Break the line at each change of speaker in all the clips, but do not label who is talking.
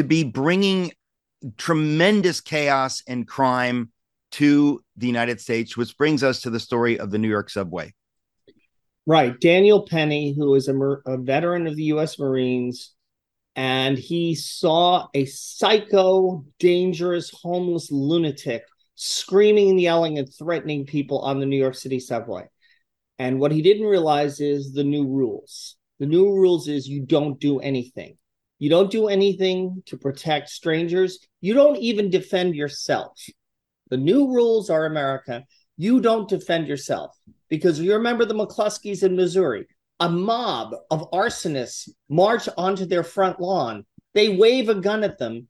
to be bringing tremendous chaos and crime to the United States, which brings us to the story of the New York subway.
Right. Daniel Penny, who is a, a veteran of the U.S. Marines, and he saw a psycho, dangerous, homeless lunatic screaming and yelling and threatening people on the New York City subway. And what he didn't realize is the new rules. The new rules is you don't do anything. You don't do anything to protect strangers. You don't even defend yourself. The new rules are America. You don't defend yourself because you remember the McCloskeys in Missouri. A mob of arsonists march onto their front lawn. They wave a gun at them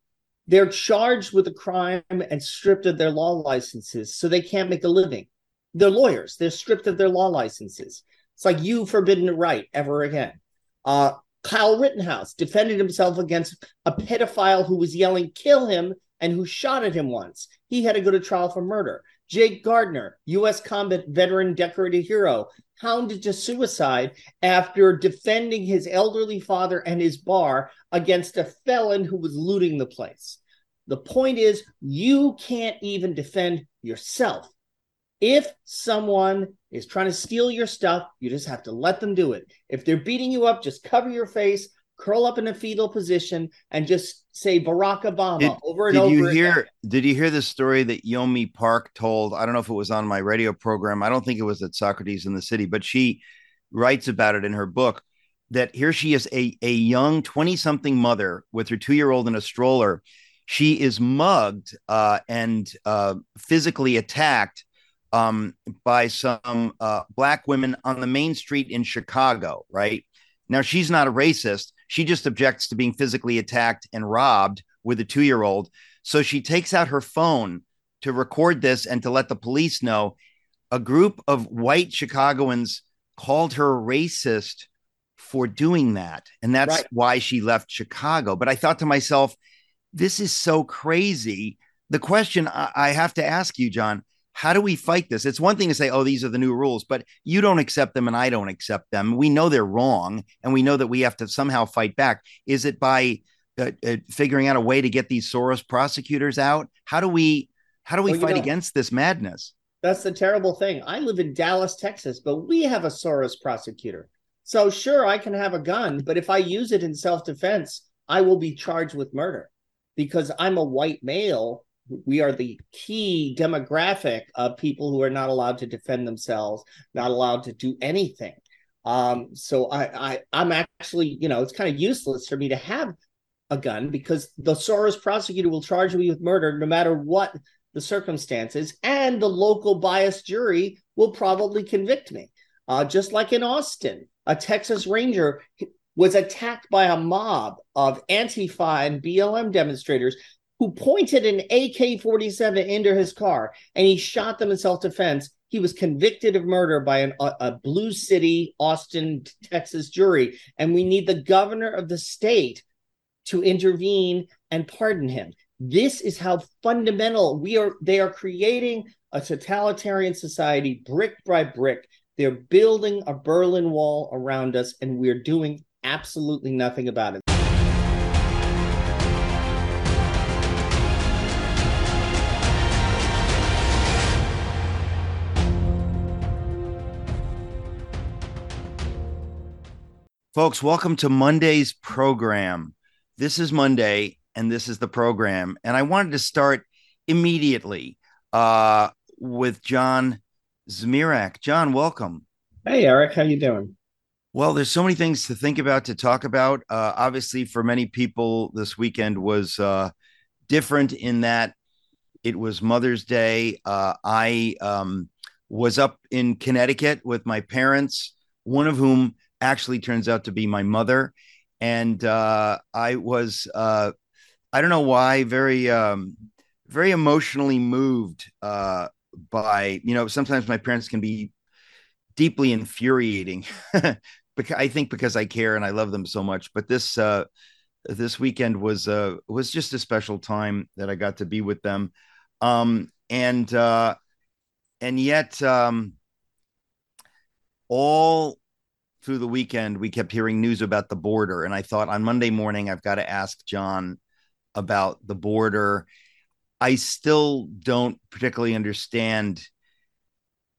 they're charged with a crime and stripped of their law licenses, so they can't make a living. They're lawyers. They're stripped of their law licenses. It's like you forbidden to write ever again. Uh, Kyle Rittenhouse defended himself against a pedophile who was yelling, kill him, and who shot at him once. He had to go to trial for murder. Jake Gardner, U.S. combat veteran decorated hero, hounded to suicide after defending his elderly father and his bar against a felon who was looting the place. The point is, you can't even defend yourself. If someone is trying to steal your stuff, you just have to let them do it. If they're beating you up, just cover your face, curl up in a fetal position, and just say Barack Obama
did,
over and over.
did
over.
You hear,
again.
Did you hear the story that Yeonmi Park told? I don't know if it was on my radio program. I don't think it was at Socrates in the City, but she writes about it in her book that here she is a, a young 20 something mother with her two year old in a stroller. She is mugged uh, and uh, physically attacked um, by some uh, black women on the main street in Chicago, right? Now, she's not a racist. She just objects to being physically attacked and robbed with a two year old. So she takes out her phone to record this and to let the police know. A group of white Chicagoans called her racist for doing that. And that's right. why she left Chicago. But I thought to myself, this is so crazy. The question I have to ask you, John, how do we fight this? It's one thing to say, oh, these are the new rules, but you don't accept them and I don't accept them. We know they're wrong and we know that we have to somehow fight back. Is it by uh, uh, figuring out a way to get these Soros prosecutors out? How do we how do we well, fight know, against this madness?
That's the terrible thing. I live in Dallas, Texas, but we have a Soros prosecutor. So sure, I can have a gun, but if I use it in self-defense, I will be charged with murder because I'm a white male we are the key demographic of people who are not allowed to defend themselves, not allowed to do anything. Um, so I, I I'm actually, you know, it's kind of useless for me to have a gun because the Soros prosecutor will charge me with murder no matter what the circumstances, and the local biased jury will probably convict me. Uh, just like in Austin, a Texas Ranger was attacked by a mob of Antifa and BLM demonstrators who pointed an AK 47 into his car and he shot them in self defense. He was convicted of murder by an, a, a Blue City, Austin, Texas jury. And we need the governor of the state to intervene and pardon him. This is how fundamental we are. They are creating a totalitarian society brick by brick. They're building a Berlin Wall around us, and we're doing absolutely nothing about it.
Folks, welcome to Monday's program. This is Monday, and this is the program. And I wanted to start immediately uh, with John Zmirak. John, welcome.
Hey, Eric, how you doing?
Well, there's so many things to think about, to talk about. Uh, obviously, for many people, this weekend was uh, different in that it was Mother's Day. Uh, I um, was up in Connecticut with my parents, one of whom actually turns out to be my mother. And uh, I was, uh, I don't know why, very, um, very emotionally moved uh, by, you know, sometimes my parents can be deeply infuriating. I think because I care and I love them so much. But this, uh, this weekend was uh was just a special time that I got to be with them. Um and uh and yet um all through the weekend, we kept hearing news about the border. And I thought on Monday morning, I've got to ask John about the border. I still don't particularly understand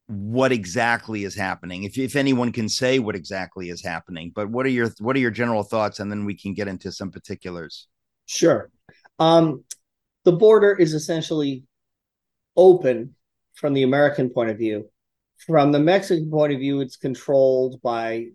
what exactly is happening. If if anyone can say what exactly is happening, but what are your what are your general thoughts, and then we can get into some particulars.
Sure. Um, the border is essentially open from the American point of view. From the Mexican point of view, it's controlled by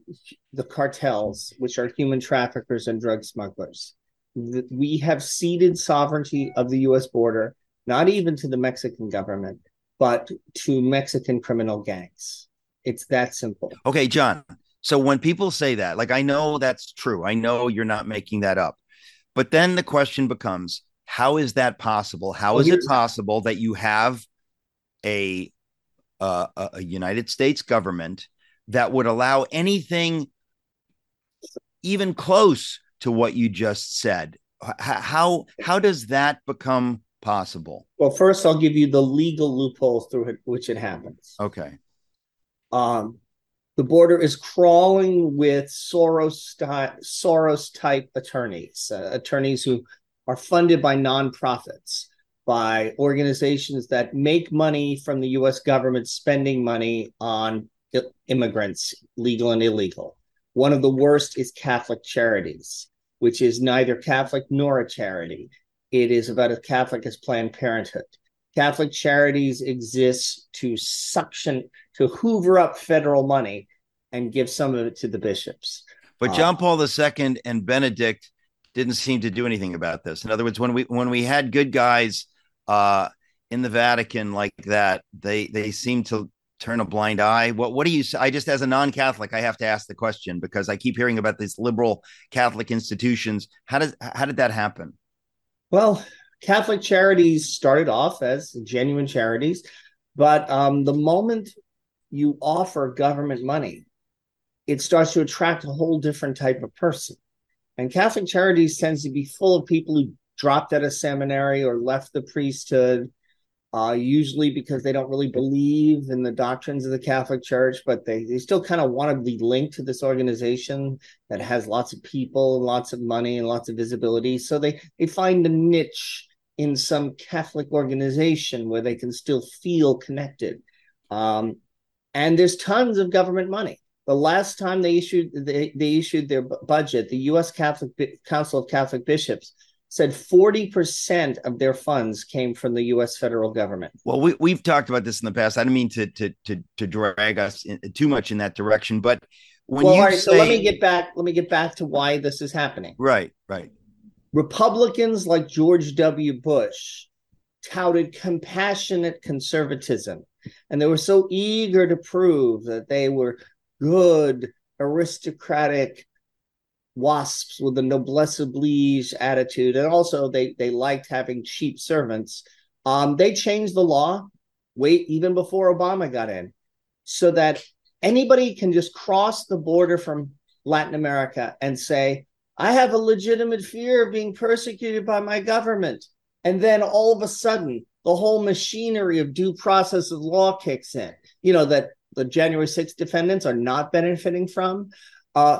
the cartels, which are human traffickers and drug smugglers. We have ceded sovereignty of the US border, not even to the Mexican government, but to Mexican criminal gangs. It's that simple.
Okay, John. So when people say that, like I know that's true. I know you're not making that up. But then the question becomes, how is that possible? How is it possible that you have a, uh, a United States government that would allow anything even close to what you just said? How how does that become possible?
Well, first I'll give you the legal loopholes through which it happens.
Okay.
Um, the border is crawling with Soros Soros type attorneys, uh, attorneys who are funded by nonprofits, by organizations that make money from the U.S. government spending money on immigrants, legal and illegal. One of the worst is Catholic Charities, which is neither Catholic nor a charity. It is about as Catholic as Planned Parenthood. Catholic Charities exist to suction, to hoover up federal money and give some of it to the bishops.
But John uh, Paul II and Benedict didn't seem to do anything about this. In other words, when we when we had good guys uh, in the Vatican like that, they they seem to turn a blind eye. What what do you? I just as a non-Catholic, I have to ask the question because I keep hearing about these liberal Catholic institutions. How does how did that happen?
Well, Catholic charities started off as genuine charities, but um, the moment you offer government money, it starts to attract a whole different type of person. And Catholic Charities tends to be full of people who dropped out of seminary or left the priesthood, uh, usually because they don't really believe in the doctrines of the Catholic Church, but they, they still kind of want to be linked to this organization that has lots of people and lots of money and lots of visibility. So they, they find a niche in some Catholic organization where they can still feel connected. Um, and there's tons of government money. The last time they issued they, they issued their budget, the U.S. Catholic Council of Catholic Bishops said 40% of their funds came from the US federal government.
Well, we, we've talked about this in the past. I don't mean to to to, to drag us in, too much in that direction, but when well, you all right, say...
so let me get back let me get back to why this is happening.
Right, right.
Republicans like George W. Bush touted compassionate conservatism and they were so eager to prove that they were good, aristocratic wasps with a noblesse oblige attitude. And also they they liked having cheap servants. Um, they changed the law wait even before Obama got in, so that anybody can just cross the border from Latin America and say, I have a legitimate fear of being persecuted by my government. And then all of a sudden, the whole machinery of due process of law kicks in. You know, that the January 6th defendants are not benefiting from. Uh,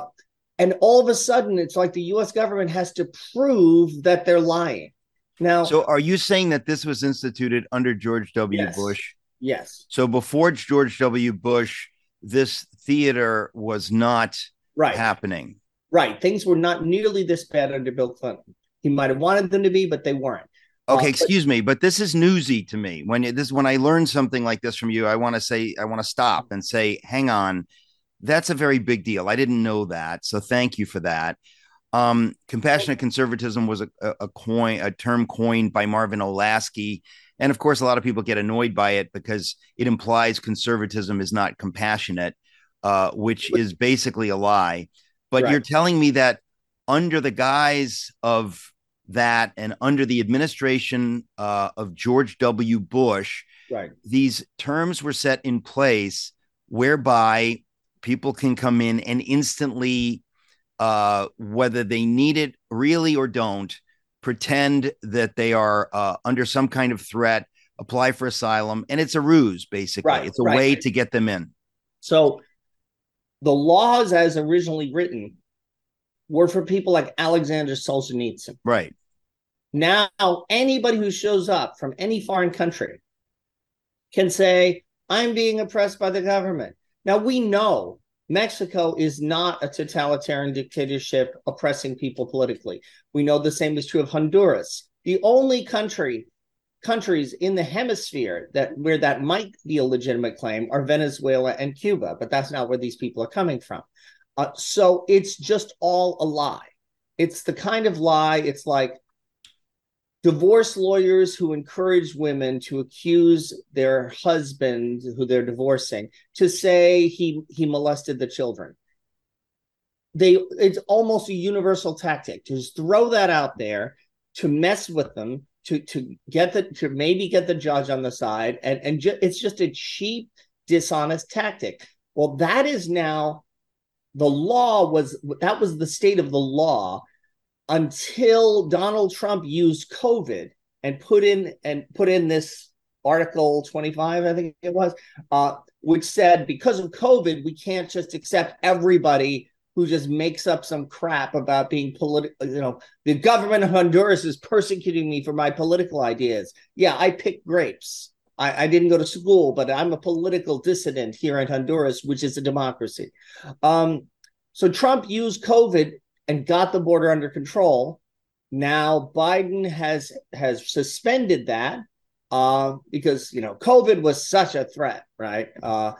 and all of a sudden, it's like the US government has to prove that they're lying. Now,
so are you saying that this was instituted under George W.
Yes.
Bush?
Yes.
So before George W. Bush, this theater was not
right.
happening.
Right. Things were not nearly this bad under Bill Clinton. He might have wanted them to be, but they weren't.
Okay, uh, excuse but, me, but this is newsy to me. When this when I learn something like this from you, I want to say I want to stop and say, "Hang on, that's a very big deal. I didn't know that, so thank you for that." Um, compassionate conservatism was a, a, coin, a term coined by Marvin Olasky, and of course, a lot of people get annoyed by it because it implies conservatism is not compassionate, uh, which is basically a lie. But right. you're telling me that under the guise of that and under the administration uh, of George W. Bush,
right.
these terms were set in place whereby people can come in and instantly, uh, whether they need it really or don't, pretend that they are uh, under some kind of threat, apply for asylum, and it's a ruse, basically. Right, it's a right. way to get them in.
So the laws, as originally written, were for people like Alexander Solzhenitsyn.
Right.
Now, anybody who shows up from any foreign country can say, I'm being oppressed by the government. Now, we know Mexico is not a totalitarian dictatorship oppressing people politically. We know the same is true of Honduras. The only country countries in the hemisphere that where that might be a legitimate claim are Venezuela and Cuba, but that's not where these people are coming from. Uh, so it's just all a lie. It's the kind of lie. It's like divorce lawyers who encourage women to accuse their husband who they're divorcing to say he he molested the children. They it's almost a universal tactic. To just throw that out there to mess with them to to get the to maybe get the judge on the side and and ju- it's just a cheap dishonest tactic. Well that is now the law was that was the state of the law until Donald Trump used COVID and put in and put in this article 25 i think it was uh, which said because of covid we can't just accept everybody who just makes up some crap about being political you know the government of honduras is persecuting me for my political ideas. Yeah i picked grapes. I, I didn't go to school but i'm a political dissident here in honduras which is a democracy. Um, so trump used covid and got the border under control. Now Biden has has suspended that uh, because you know COVID was such a threat, right? Uh,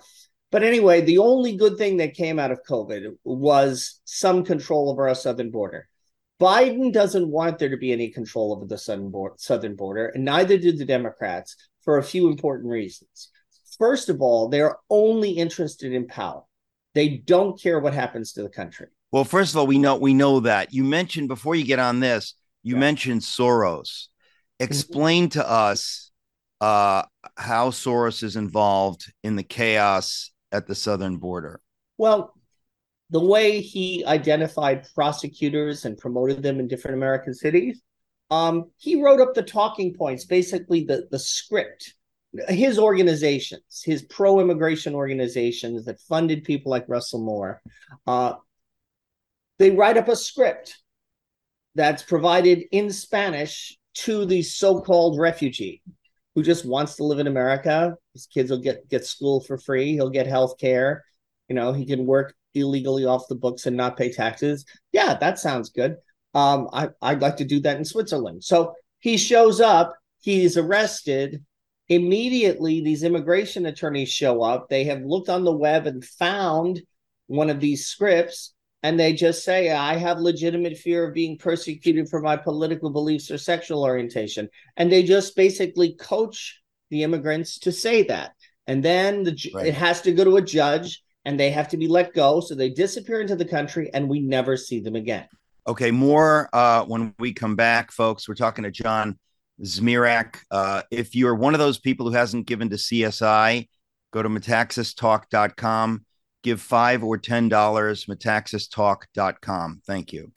but anyway, the only good thing that came out of COVID was some control over our southern border. Biden doesn't want there to be any control over the southern border, and neither do the Democrats for a few important reasons. First of all, they're only interested in power. They don't care what happens to the country.
Well, first of all, we know we know that you mentioned before you get on this, you yeah. mentioned Soros. Explain to us uh, how Soros is involved in the chaos at the southern border.
Well, the way he identified prosecutors and promoted them in different American cities, um, he wrote up the talking points, basically the the script. His organizations, his pro-immigration organizations that funded people like Russell Moore, uh, they write up a script that's provided in Spanish to the so-called refugee who just wants to live in America. His kids will get get school for free. He'll get health care. You know, he can work illegally off the books and not pay taxes. Yeah, that sounds good. Um, I, I'd like to do that in Switzerland. So he shows up, he's arrested. Immediately, these immigration attorneys show up. They have looked on the web and found one of these scripts and they just say, I have legitimate fear of being persecuted for my political beliefs or sexual orientation. And they just basically coach the immigrants to say that. And then the, right. it has to go to a judge and they have to be let go. So they disappear into the country and we never see them again.
Okay, more uh, when we come back, folks. We're talking to John Zmirak. Uh, if you're one of those people who hasn't given to CSI, go to metaxastalk.com give five or ten dollars metaxastalk.com thank you.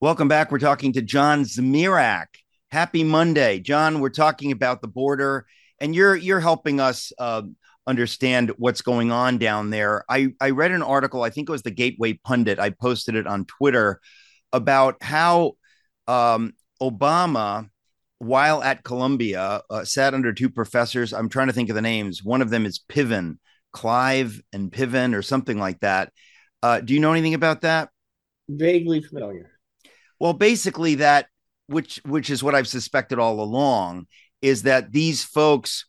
Welcome back. We're talking to john zmirak. Happy monday. John we're talking about the border and you're you're helping us uh, understand what's going on down there. I i read an article i think it was the gateway pundit i posted it on twitter about how um, obama while at columbia uh, sat under two professors. I'm trying to think of the names. One of them is piven Clive and Piven or something like that. Uh, do you know anything about that?
Vaguely familiar.
Well, basically that which which is what I've suspected all along is that these folks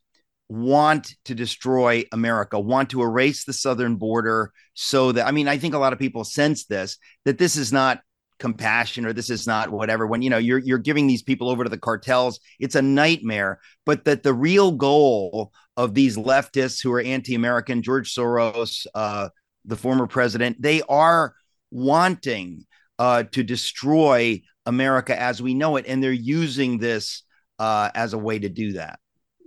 want to destroy America, want to erase the southern border so that I mean I think a lot of people sense this that this is not compassion or this is not whatever when you know you're you're giving these people over to the cartels it's a nightmare but that the real goal of these leftists who are anti-american george soros uh, the former president they are wanting uh, to destroy america as we know it and they're using this uh, as a way to do that.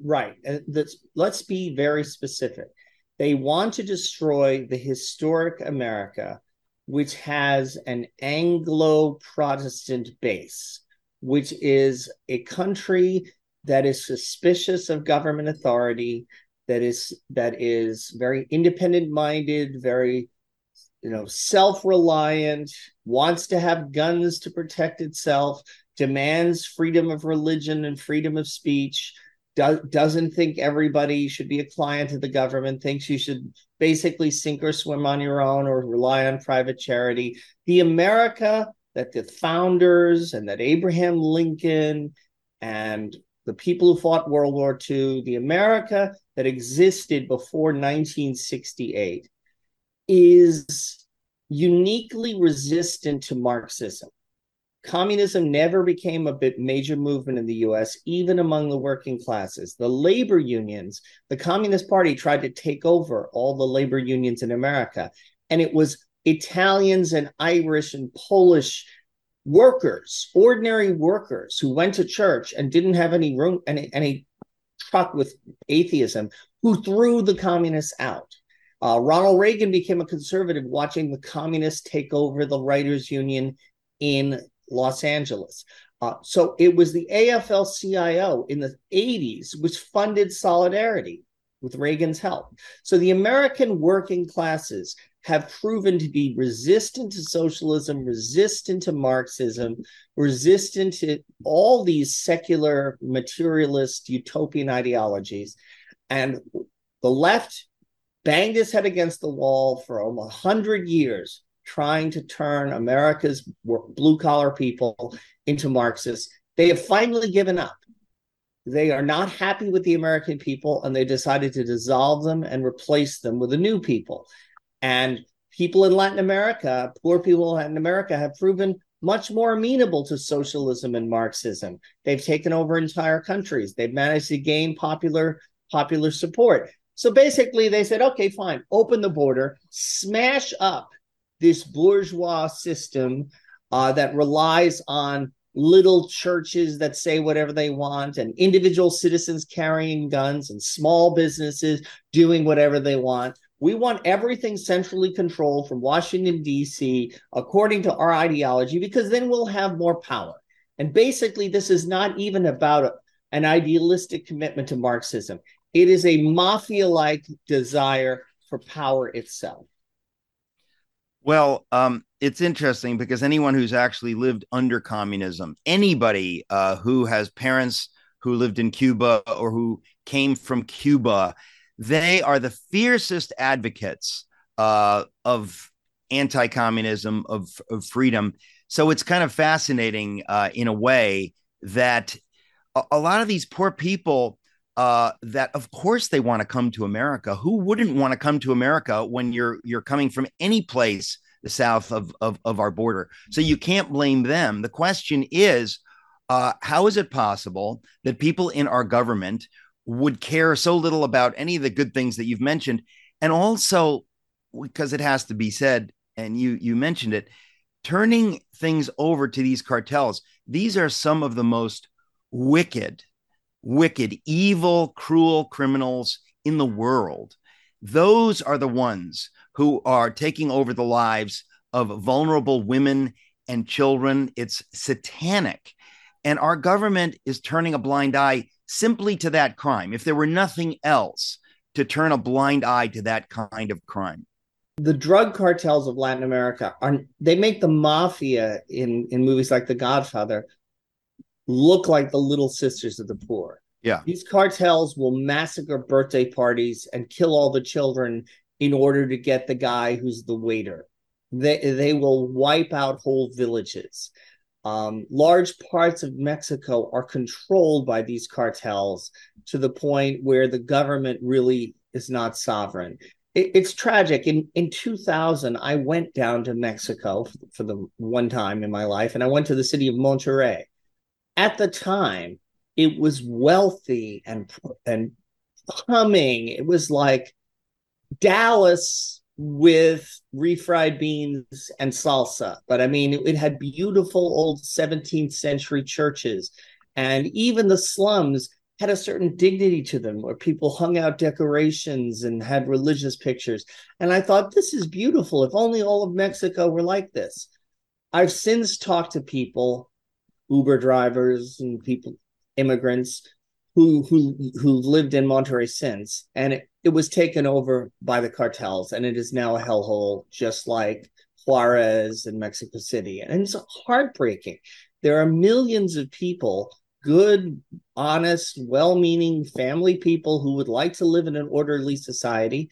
Right that's, let's be very specific. They want to destroy the historic america which has an Anglo Protestant base, which is a country that is suspicious of government authority, that is that is very independent minded, very you know self reliant, wants to have guns to protect itself. demands freedom of religion and freedom of speech, do, doesn't think everybody should be a client of the government, thinks you should basically sink or swim on your own or rely on private charity. The America that the founders and that Abraham Lincoln and the people who fought World War II, the America that existed before 1968 is uniquely resistant to Marxism communism never became a major movement in the US, even among the working classes. The labor unions, the Communist Party tried to take over all the labor unions in America. And it was Italians and Irish and Polish workers, ordinary workers who went to church and didn't have any room, any, any truck with atheism, who threw the communists out. Uh, Ronald Reagan became a conservative watching the communists take over the writers' union in Los Angeles. Uh, so it was the AFL CIO in the 80s which funded Solidarity with Reagan's help. So the American working classes have proven to be resistant to socialism, resistant to Marxism, resistant to all these secular materialist utopian ideologies. And the left banged his head against the wall for almost 100 years trying to turn America's blue collar people into Marxists. They have finally given up. They are not happy with the American people and they decided to dissolve them and replace them with a new people. And people in Latin America, poor people in Latin America, have proven much more amenable to socialism and Marxism. They've taken over entire countries. They've managed to gain popular popular support. So basically, they said, okay, fine, open the border, smash up this bourgeois system uh, that relies on little churches that say whatever they want and individual citizens carrying guns and small businesses doing whatever they want. We want everything centrally controlled from Washington, D.C., according to our ideology, because then we'll have more power. And basically, this is not even about a, an idealistic commitment to Marxism, it is a mafia like desire for power itself.
Well, um, it's interesting because anyone who's actually lived under communism, anybody uh, who has parents who lived in Cuba or who came from Cuba, they are the fiercest advocates uh, of anti-communism, of, of, freedom. So it's kind of fascinating uh, in a way that a, a lot of these poor people uh, that of course they want to come to America. Who wouldn't want to come to America when you're you're coming from any place south of, of, of our border? So you can't blame them. The question is, uh, how is it possible that people in our government would care so little about any of the good things that you've mentioned, and also because it has to be said, and you you mentioned it, turning things over to these cartels. These are some of the most wicked wicked, evil, cruel criminals in the world. Those are the ones who are taking over the lives of vulnerable women and children. It's satanic. And our government is turning a blind eye simply to that crime. If there were nothing else, to turn a blind eye to that kind of crime.
The drug cartels of Latin America are they make the mafia in in movies like The Godfather look like the little sisters of the poor.
Yeah.
These cartels will massacre birthday parties and kill all the children in order to get the guy who's the waiter. They they will wipe out whole villages. Um, large parts of Mexico are controlled by these cartels to the point where the government really is not sovereign. It, it's tragic. In in 2000, I went down to Mexico for, for the one time in my life, and I went to the city of Monterrey at the time it was wealthy and and humming. It was like dallas with refried beans and salsa. But i mean it, it had beautiful old 17th century churches. And even the slums had a certain dignity to them where people hung out decorations and had religious pictures. And i thought this is beautiful. If only all of mexico were like this. I've since talked to people Uber drivers and people, immigrants who who who lived in Monterrey since, and it, it was taken over by the cartels, and it is now a hellhole, just like Juarez and Mexico City, and it's heartbreaking. There are millions of people, good, honest, well meaning family people who would like to live in an orderly society.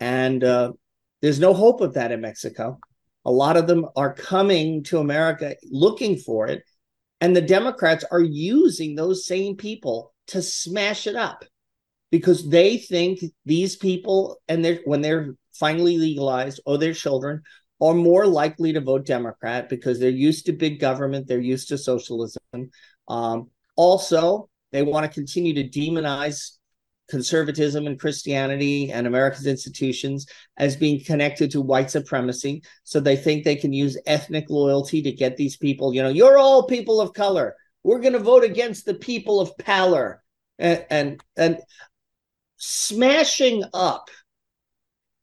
And uh, there's no hope of that in Mexico. A lot of them are coming to America looking for it. And the Democrats are using those same people to smash it up because they think these people and they're when they're finally legalized or their children are more likely to vote Democrat because they're used to big government, they're used to socialism. Um, also, they want to continue to demonize conservatism and Christianity and America's institutions as being connected to white supremacy. So they think they can use ethnic loyalty to get these people, you know, you're all people of color. We're going to vote against the people of pallor. And, and, and smashing up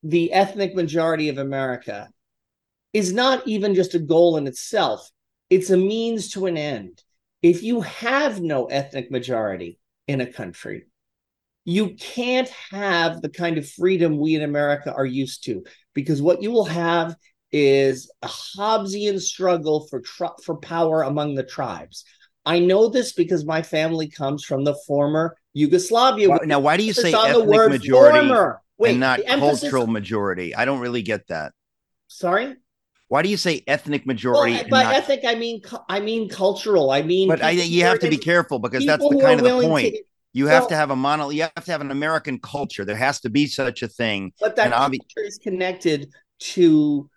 the ethnic majority of America is not even just a goal in itself, it's a means to an end. If you have no ethnic majority in a country, you can't have the kind of freedom we in America are used to because what you will have is a Hobbesian struggle for tr- for power among the tribes. I know this because my family comes from the former Yugoslavia.
Well, now, why do you say ethnic majority Wait, and not cultural majority? I don't really get that.
Sorry.
Why do you say ethnic majority?
Well, by not... ethnic, I mean I mean cultural. I mean,
but I, think you have to be careful because that's the kind of the point. To, you have to have a mono. You have to have an American culture. There has to be such a thing.
But that culture obvi- is connected to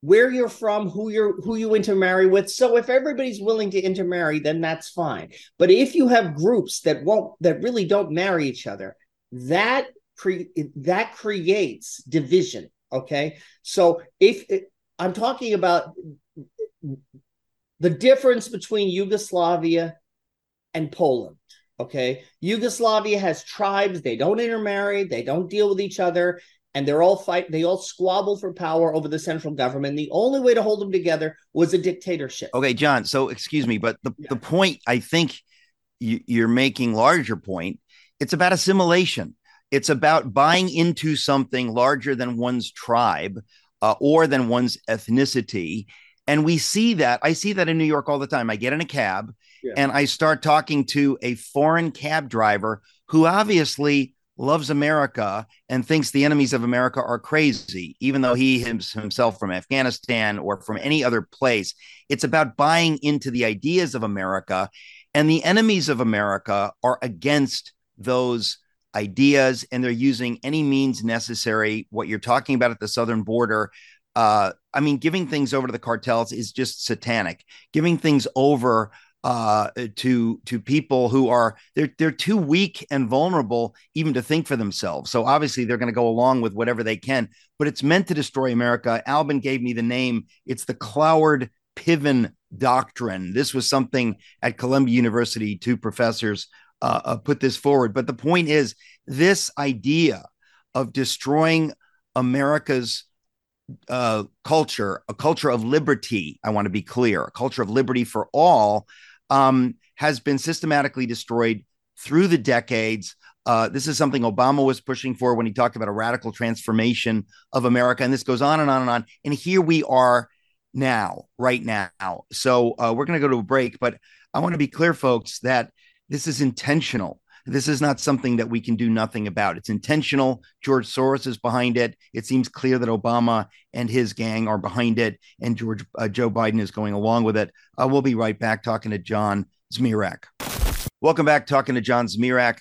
where you're from, who you're who you intermarry with. So if everybody's willing to intermarry, then that's fine. But if you have groups that won't that really don't marry each other, that cre- that creates division. Okay, so if I'm talking about the difference between Yugoslavia and Poland Okay. Yugoslavia has tribes. They don't intermarry. They don't deal with each other. And they're all fight. They all squabble for power over the central government. The only way to hold them together was a dictatorship.
Okay, John. So excuse me, but the, yeah. the point I think you, you're making larger point. It's about assimilation. It's about buying into something larger than one's tribe uh, or than one's ethnicity. And we see that. I see that in New York all the time. I get in a cab and I start talking to a foreign cab driver who obviously loves America and thinks the enemies of America are crazy, even though he himself from Afghanistan or from any other place. It's about buying into the ideas of America, and the enemies of America are against those ideas, and they're using any means necessary. What you're talking about at the southern border. Uh, I mean, giving things over to the cartels is just satanic. Giving things over uh, to to people who are they're they're too weak and vulnerable even to think for themselves. So obviously they're going to go along with whatever they can, but it's meant to destroy America. Albin gave me the name. It's the Cloward Piven doctrine. This was something at Columbia University. Two professors uh, uh, put this forward, but the point is this idea of destroying America's uh, culture, a culture of liberty. I want to be clear, a culture of liberty for all um, has been systematically destroyed through the decades. Uh, this is something Obama was pushing for when he talked about a radical transformation of America. And this goes on and on and on. And here we are now, right now. So uh, we're going to go to a break, but I want to be clear, folks, that this is intentional. This is not something that we can do nothing about. It's intentional. George Soros is behind it. It seems clear that Obama and his gang are behind it, and George uh, Joe Biden is going along with it. Uh, we'll be right back talking to John Zmirak. Welcome back, talking to John Zmirak.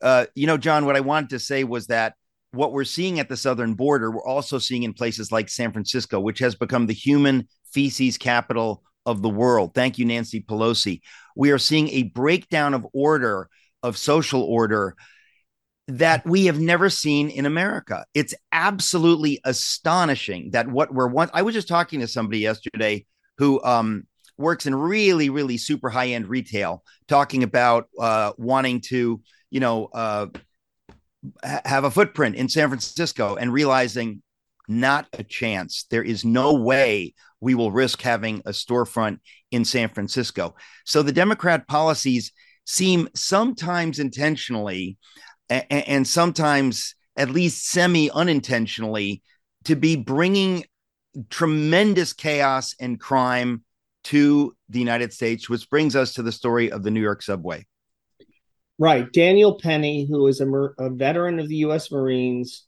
Uh, you know, John, what I wanted to say was that what we're seeing at the southern border, we're also seeing in places like San Francisco, which has become the human feces capital of the world. Thank you, Nancy Pelosi. We are seeing a breakdown of order of social order that we have never seen in America. It's absolutely astonishing that what we're once. I was just talking to somebody yesterday who um, works in really, really super high end retail, talking about uh, wanting to, you know, uh, have a footprint in San Francisco and realizing not a chance. There is no way we will risk having a storefront in San Francisco. So the Democrat policies seem sometimes intentionally and, sometimes at least semi unintentionally to be bringing tremendous chaos and crime to the United States, which brings us to the story of the New York subway.
Right. Daniel Penny, who is a, a veteran of the U.S. Marines,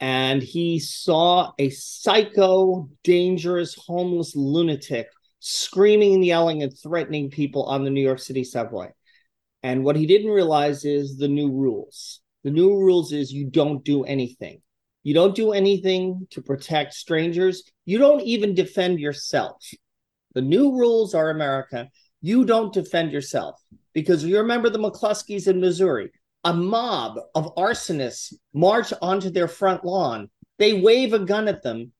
and he saw a psycho, dangerous, homeless lunatic screaming and yelling and threatening people on the New York City subway. And what he didn't realize is the new rules. The new rules is you don't do anything. You don't do anything to protect strangers. You don't even defend yourself. The new rules are America. You don't defend yourself because you remember the McCloskeys in Missouri. A mob of arsonists march onto their front lawn. They wave a gun at them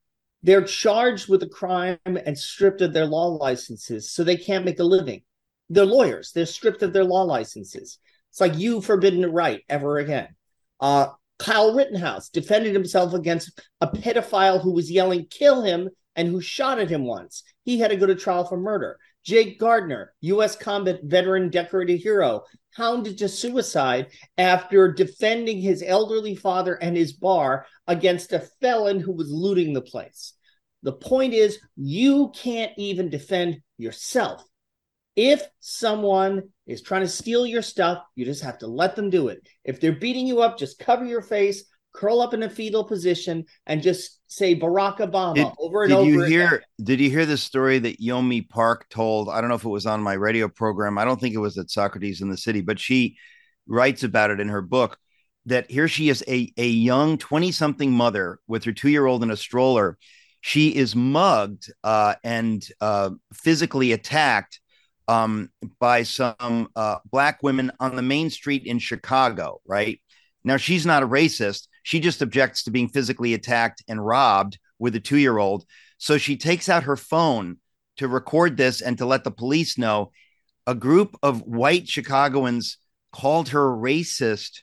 they're charged with a crime and stripped of their law licenses, so they can't make a living. They're lawyers. They're stripped of their law licenses. It's like you forbidden to write ever again. Uh, Kyle Rittenhouse defended himself against a pedophile who was yelling, kill him, and who shot at him once. He had to go to trial for murder. Jake Gardner, U.S. combat veteran decorated hero, hounded to suicide after defending his elderly father and his bar against a felon who was looting the place. The point is, you can't even defend yourself. If someone is trying to steal your stuff, you just have to let them do it. If they're beating you up, just cover your face, curl up in a fetal position, and just say Barack Obama did, over and
did
over.
You hear,
again.
Did you hear the story that Yeonmi Park told? I don't know if it was on my radio program. I don't think it was at Socrates in the City, but she writes about it in her book that here she is a, a young 20 something mother with her two year old in a stroller. She is mugged uh, and uh, physically attacked um, by some uh, black women on the main street in Chicago, right? Now, she's not a racist. She just objects to being physically attacked and robbed with a two year old. So she takes out her phone to record this and to let the police know. A group of white Chicagoans called her racist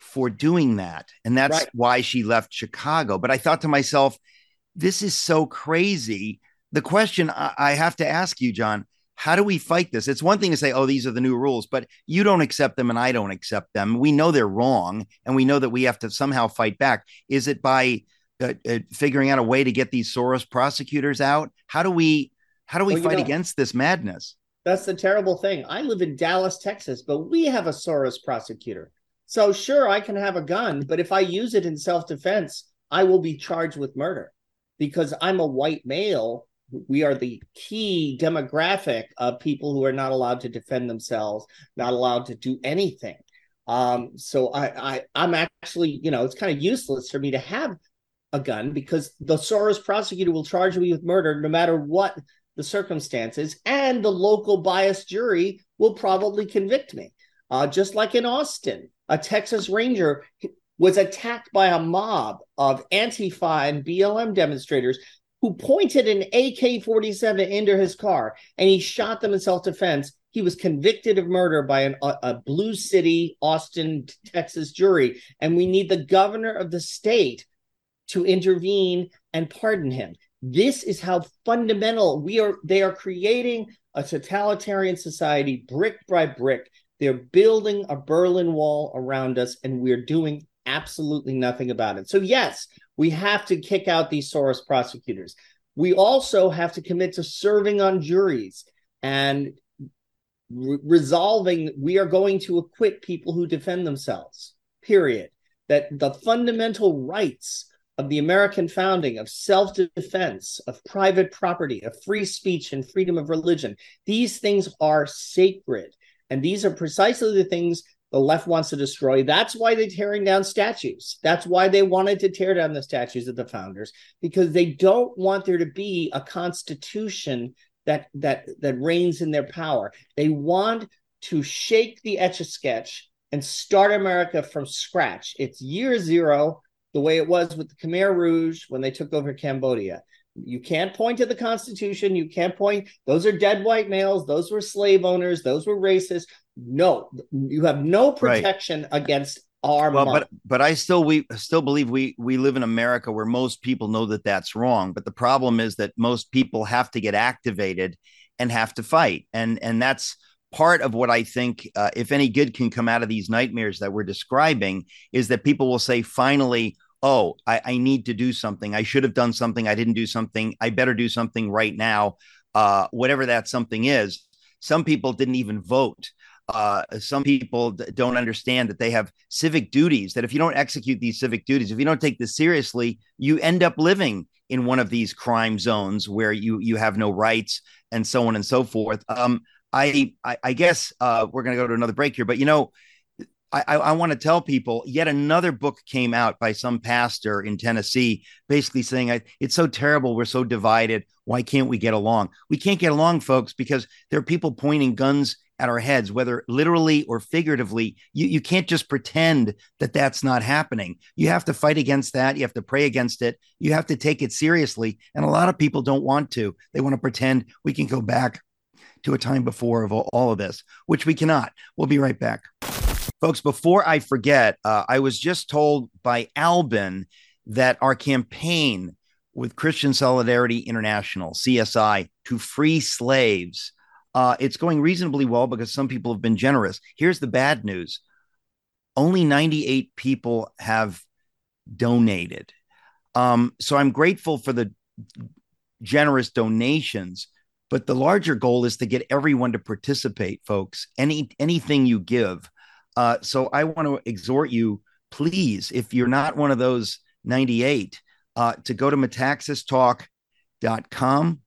for doing that. And that's right. why she left Chicago. But I thought to myself, this is so crazy. The question I, have to ask you, John, how do we fight this? It's one thing to say, oh, these are the new rules, but you don't accept them and I don't accept them. We know they're wrong and we know that we have to somehow fight back. Is it by uh, uh, figuring out a way to get these Soros prosecutors out? How do we how do we well, fight know, against this madness?
That's the terrible thing. I live in Dallas, Texas, but we have a Soros prosecutor. So sure, I can have a gun, but if I use it in self-defense, I will be charged with murder because I'm a white male. We are the key demographic of people who are not allowed to defend themselves, not allowed to do anything. Um, so I, I I'm actually, you know, it's kind of useless for me to have a gun because the Soros prosecutor will charge me with murder no matter what the circumstances, and the local biased jury will probably convict me. Uh, just like in Austin, a Texas Ranger was attacked by a mob of Antifa and BLM demonstrators who pointed an AK 47 into his car and he shot them in self defense. He was convicted of murder by an, a, a Blue City, Austin, Texas jury. And we need the governor of the state to intervene and pardon him. This is how fundamental we are. They are creating a totalitarian society brick by brick. They're building a Berlin Wall around us, and we're doing absolutely nothing about it. So, yes, we have to kick out these Soros prosecutors. We also have to commit to serving on juries and re- resolving we are going to acquit people who defend themselves, period. That the fundamental rights of the American founding, of self defense, of private property, of free speech and freedom of religion. These things are sacred. And these are precisely the things the left wants to destroy. That's why they're tearing down statues. That's why they wanted to tear down the statues of the founders, because they don't want there to be a constitution that that that reins in their power. They want to shake the etch a sketch and start America from scratch. It's year zero the way it was with the Khmer Rouge when they took over Cambodia. You can't point to the Constitution. You can't point, those are dead white males. Those were slave owners. Those were racist. No, you have no protection right. against our well,
but but I still we still believe we we live in America where most people know that that's wrong. But the problem is that most people have to get activated and have to fight, and and that's part of what I think, uh, if any good can come out of these nightmares that we're describing, is that people will say, finally, oh, I, I need to do something. I should have done something. I didn't do something. I better do something right now. uh, whatever that something is. Some people didn't even vote. Uh, some people don't understand that they have civic duties, that if you don't execute these civic duties, if you don't take this seriously, you end up living in one of these crime zones where you you have no rights and so on and so forth. Um, I, I, I guess uh, we're going to go to another break here, but you know, I, I want to tell people yet another book came out by some pastor in Tennessee, basically saying it's so terrible. We're so divided. Why can't we get along? We can't get along, folks, because there are people pointing guns at our heads, whether literally or figuratively. You, you can't just pretend that that's not happening. You have to fight against that. You have to pray against it. You have to take it seriously. And a lot of people don't want to. They want to pretend we can go back to a time before of all of this, which we cannot. We'll be right back. Folks, before I forget, uh, I was just told by Albin that our campaign with Christian Solidarity International, CSI, to free slaves, uh, it's going reasonably well because some people have been generous. Here's the bad news only 98 people have donated. Um, so I'm grateful for the generous donations, but the larger goal is to get everyone to participate, folks. Any anything you give uh, so I want to exhort you, please, if you're not one of those 98, uh, to go to metaxastalk.com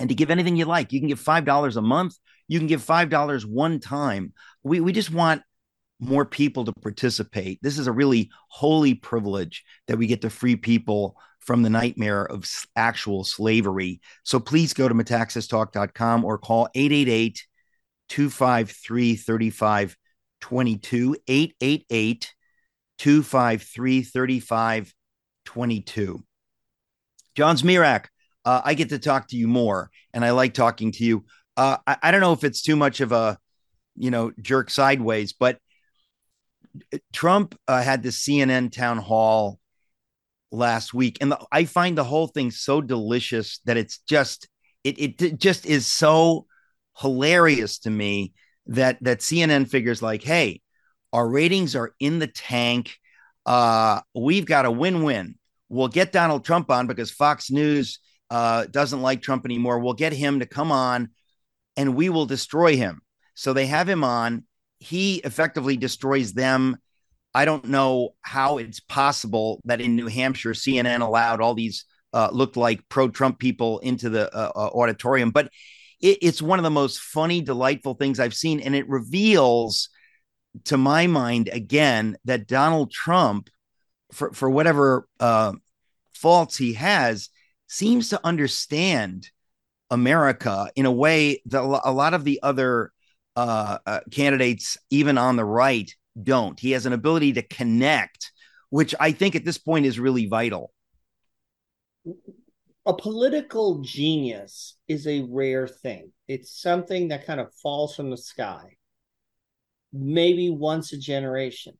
and to give anything you like. You can give $5 a month. You can give $5 one time. We, we just want more people to participate. This is a really holy privilege that we get to free people from the nightmare of actual slavery. So please go to metaxastalk.com or call 888 253 22 888 253 3522. John Zmirak, uh, I get to talk to you more, and I like talking to you. Uh, I, I don't know if it's too much of a, you know, jerk sideways, but Trump uh, had the CNN town hall last week, and the, I find the whole thing so delicious that it's just it it just is so hilarious to me that that CNN figures like, hey, our ratings are in the tank. Uh, we've got a win-win. We'll get Donald Trump on because Fox News uh, doesn't like Trump anymore. We'll get him to come on, and we will destroy him. So they have him on. He effectively destroys them. I don't know how it's possible that in New Hampshire, CNN allowed all these uh, looked like pro-Trump people into the uh, uh auditorium, but it, it's one of the most funny, delightful things I've seen. And it reveals, to my mind, again, that Donald Trump, for, for whatever uh, faults he has, seems to understand America in a way that a lot of the other uh, uh, candidates, even on the right, don't. He has an ability to connect, which I think at this point is really vital
a political genius is a rare thing. It's something that kind of falls from the sky, maybe once a generation.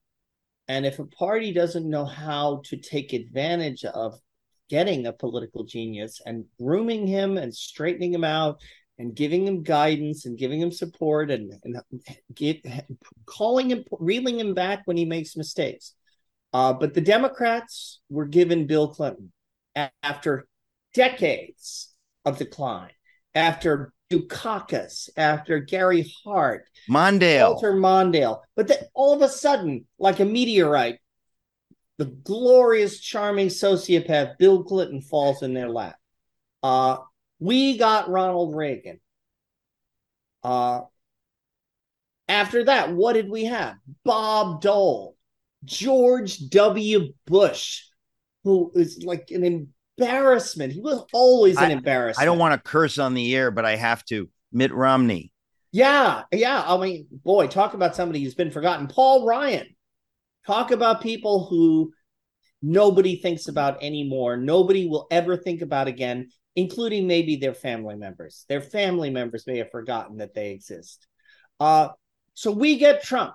And if a party doesn't know how to take advantage of getting a political genius and grooming him and straightening him out and giving him guidance and giving him support and, and get, calling him, reeling him back when he makes mistakes. Uh, but the Democrats were given Bill Clinton after decades of decline after Dukakis, after Gary Hart,
Mondale,
Walter Mondale. But then all of a sudden, like a meteorite, the glorious, charming sociopath Bill Clinton falls in their lap. Uh, we got Ronald Reagan. Uh, after that, what did we have? Bob Dole, George W. Bush, who is like an embarrassment. He was always an I, embarrassment.
I don't want to curse on the air, but I have to. Mitt Romney.
Yeah, yeah. I mean, boy, talk about somebody who's been forgotten. Paul Ryan. Talk about people who nobody thinks about anymore. Nobody will ever think about again, including maybe their family members. Their family members may have forgotten that they exist. Uh, so we get Trump.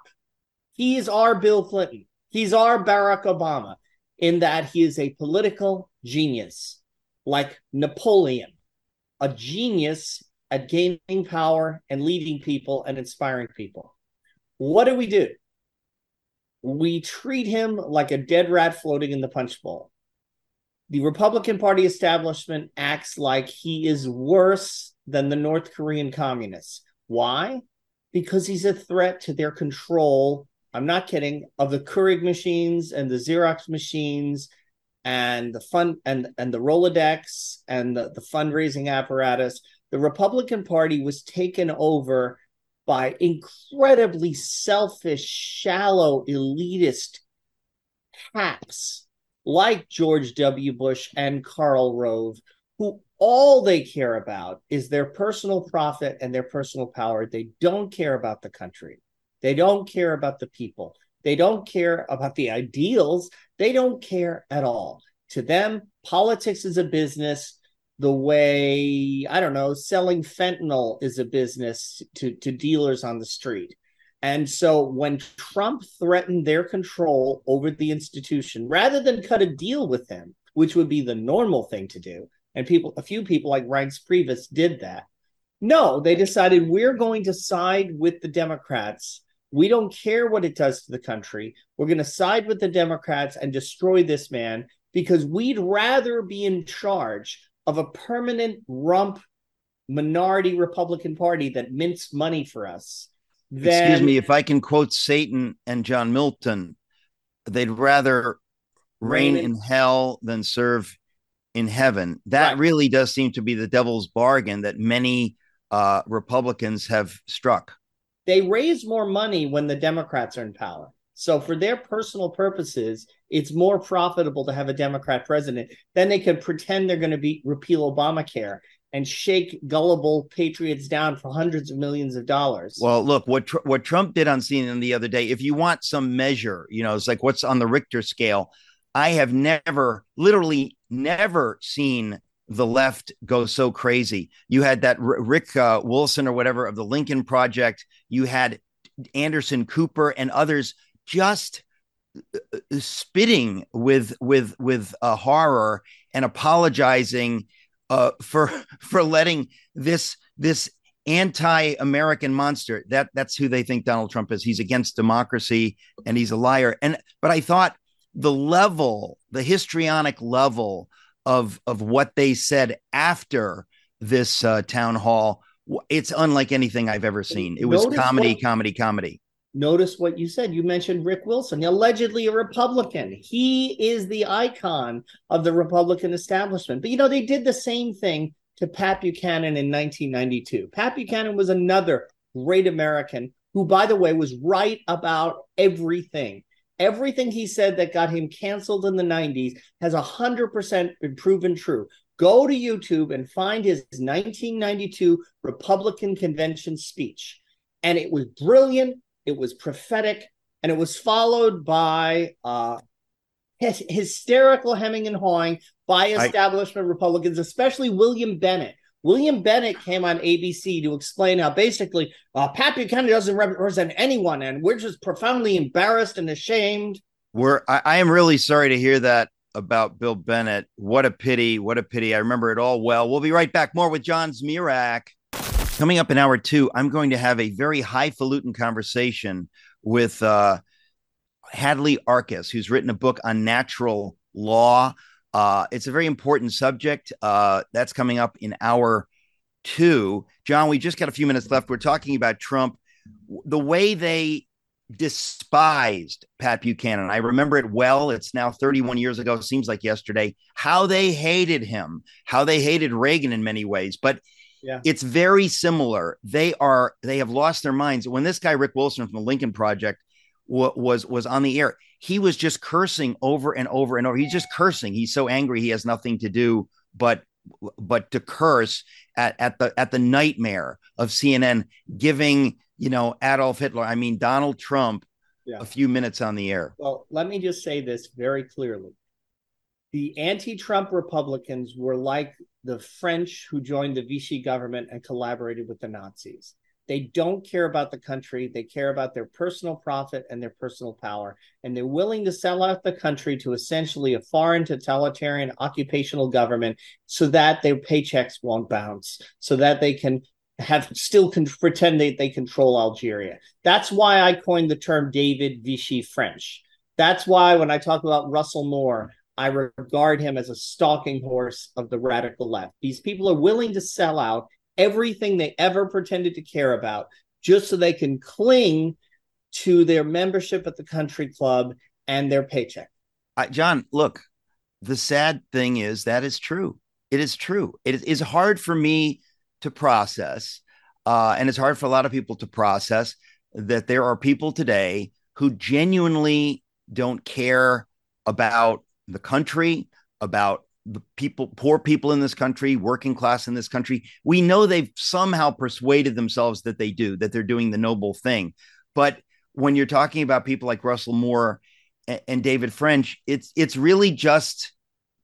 He's our Bill Clinton. He's our Barack Obama in that he is a political genius, like Napoleon, a genius at gaining power and leading people and inspiring people. What do we do? We treat him like a dead rat floating in the punch bowl. the Republican Party establishment acts like he is worse than the North Korean communists. Why? Because he's a threat to their control. I'm not kidding of the Keurig machines and the Xerox machines and the fund and and the Rolodex and the, the fundraising apparatus. The Republican Party was taken over by incredibly selfish, shallow, elitist haps like George W. Bush and Karl Rove, who all they care about is their personal profit and their personal power. They don't care about the country. They don't care about the people. They don't care about the ideals. They don't care at all. To them, politics is a business the way, I don't know, selling fentanyl is a business to, to dealers on the street. And so when Trump threatened their control over the institution, rather than cut a deal with him, which would be the normal thing to do, and people, a few people like Reince Priebus did that. No, they decided we're going to side with the Democrats. We don't care what it does to the country. We're going to side with the Democrats and destroy this man because we'd rather be in charge of a permanent rump minority Republican Party that mints money for us
then, excuse me, if I can quote Satan and John Milton, they'd rather reign in hell than serve in heaven. That right. really does seem to be the devil's bargain that many uh, Republicans have struck.
They raise more money when the Democrats are in power. So, for their personal purposes, it's more profitable to have a Democrat president. Then they can pretend they're going to be repeal Obamacare and shake gullible patriots down for hundreds of millions of dollars.
Well, look what tr- what Trump did on CNN the other day. If you want some measure, you know, it's like what's on the Richter scale. I have never, literally, never seen the left go so crazy. You had that R- Rick uh, Wilson or whatever of the Lincoln Project. You had Anderson Cooper and others just spitting with with with uh, horror and apologizing uh, for for letting this this anti-American monster that that's who they think Donald Trump is. He's against democracy and he's a liar. And but I thought the level, the histrionic level of of what they said after this uh, town hall, it's unlike anything I've ever seen. It was Notice comedy, what, comedy, comedy
notice what you said. You mentioned Rick Wilson, allegedly a Republican. He is the icon of the Republican establishment. But you know, they did the same thing to Pat Buchanan in 1992. Pat Buchanan was another great American who, by the way, was right about everything. Everything he said that got him canceled in the 90s has 100% been proven true. Go to YouTube and find his 1992 Republican convention speech. And it was brilliant it was prophetic, and it was followed by uh, hysterical hemming and hawing by establishment I, Republicans, especially William Bennett. William Bennett came on ABC to explain how basically uh, Pat Buchanan doesn't represent anyone, and we're just profoundly embarrassed and ashamed.
We're I, I am really sorry to hear that about Bill Bennett. What a pity! What a pity! I remember it all well. We'll be right back. More with John Zmirak. Coming up in hour two, I'm going to have a very highfalutin conversation with uh, Hadley Arkes, who's written a book on natural law. Uh, it's a very important subject. Uh, that's coming up in hour two. John, we just got a few minutes left. We're talking about Trump. The way they despised Pat Buchanan. I remember it well. It's now 31 years ago. Seems like yesterday. How they hated him, how they hated Reagan in many ways. But yeah. It's very similar. They are they have lost their minds. When this guy Rick Wilson from the Lincoln Project w- was was on the air, he was just cursing over and over and over. He's just cursing. He's so angry he has nothing to do but but to curse at, at the at the nightmare of CNN giving you know Adolf Hitler, I mean Donald Trump, yeah. a few minutes on the air.
Well, let me just say this very clearly: the anti-Trump Republicans were like the French who joined the Vichy government and collaborated with the Nazis. They don't care about the country. They care about their personal profit and their personal power. And they're willing to sell out the country to essentially a foreign totalitarian occupational government so that their paychecks won't bounce, so that they can have still con- pretend that they control Algeria. That's why I coined the term David Vichy French. That's why when I talk about Russell Moore, I regard him as a stalking horse of the radical left. These people are willing to sell out everything they ever pretended to care about just so they can cling to their membership at the country club and their paycheck.
Uh, John, look, the sad thing is that is true. It is true. It is hard for me to process, uh, and it's hard for a lot of people to process that there are people today who genuinely don't care about the country, about the people, poor people in this country, working class in this country. We know they've somehow persuaded themselves that they do, that they're doing the noble thing. But when you're talking about people like Russell Moore and, and David French, it's it's really just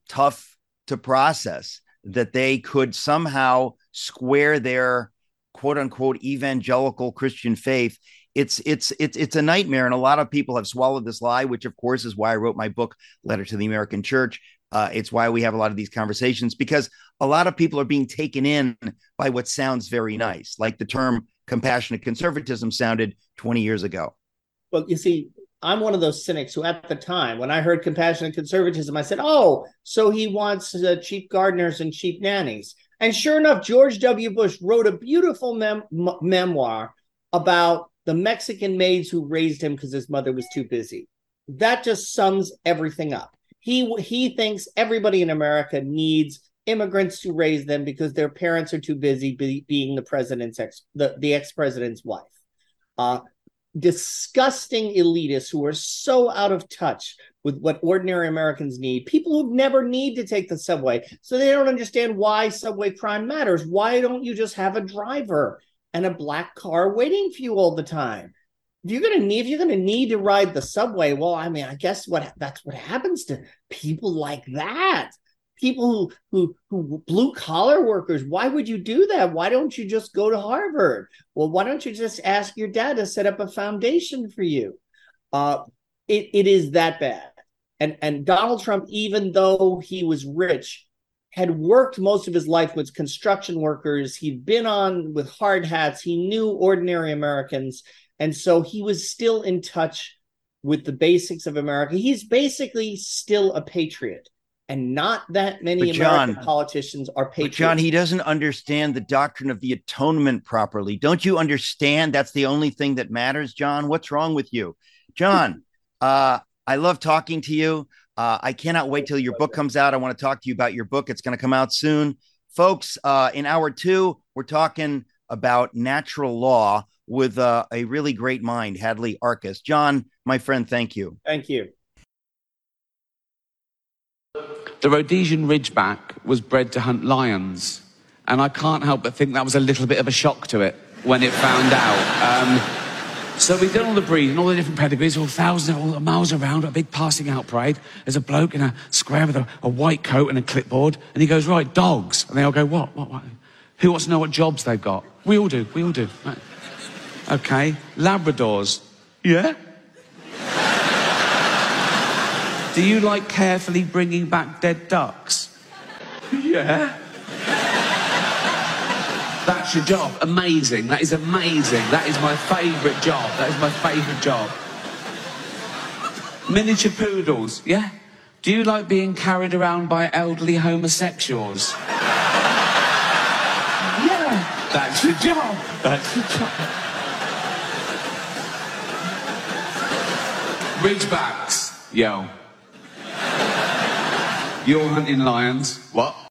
tough to process that they could somehow square their quote unquote evangelical Christian faith. It's it's it's it's a nightmare, and a lot of people have swallowed this lie, which of course is why I wrote my book, Letter to the American Church. Uh, it's why we have a lot of these conversations because a lot of people are being taken in by what sounds very nice, like the term compassionate conservatism sounded 20 years ago.
Well, you see, I'm one of those cynics who, at the time, when I heard compassionate conservatism, I said, "Oh, so he wants uh, cheap gardeners and cheap nannies." And sure enough, George W. Bush wrote a beautiful mem- memoir about the Mexican maids who raised him because his mother was too busy. That just sums everything up. He he thinks everybody in America needs immigrants to raise them because their parents are too busy be, being the president's ex the, the ex president's wife. Uh, disgusting elitists who are so out of touch with what ordinary Americans need, people who never need to take the subway. So they don't understand why subway crime matters. Why don't you just have a driver and a black car waiting for you all the time? If you're gonna need if you're gonna need to ride the subway, well, I mean, I guess what that's what happens to people like that. People who who who blue collar workers why would you do that? Why don't you just go to harvard? Well why don't you just ask your dad to set up a foundation for you? Uh it, it is that bad. And and donald trump even though he was rich had worked most of his life with construction workers he'd been on with hard hats he knew ordinary americans and so he was still in touch with the basics of america he's basically still a patriot and not that many John, American politicians are patriots.
John, he doesn't understand the doctrine of the atonement properly. Don't you understand? That's the only thing that matters, John. What's wrong with you, John? uh, I love talking to you. Uh, I cannot wait till your book comes out. I want to talk to you about your book. It's going to come out soon, folks. Uh, in hour two, we're talking about natural law with uh, a really great mind, Hadley Arkes. John, my friend, thank you.
Thank you.
The Rhodesian Ridgeback was bred to hunt lions, and I can't help but think that was a little bit of a shock to it when it found out. Um, so we've done all the breeding, all the different pedigrees, all thousands, all miles around, a big passing out parade. There's a bloke in a square with a, a, white coat and a clipboard, and he goes, right, dogs. And they all go, what, what, what? Who wants to know what jobs they've got? We all do, we all do. Right. Okay, Labradors. Yeah? Do you like carefully bringing back dead ducks? Yeah. That's your job. Amazing. That is amazing. That is my favourite job. That is my favourite job. Miniature poodles, yeah? Do you like being carried around by elderly homosexuals? yeah. That's your job. That's your job. Ridgebacks, yo. You're hunting lions. What?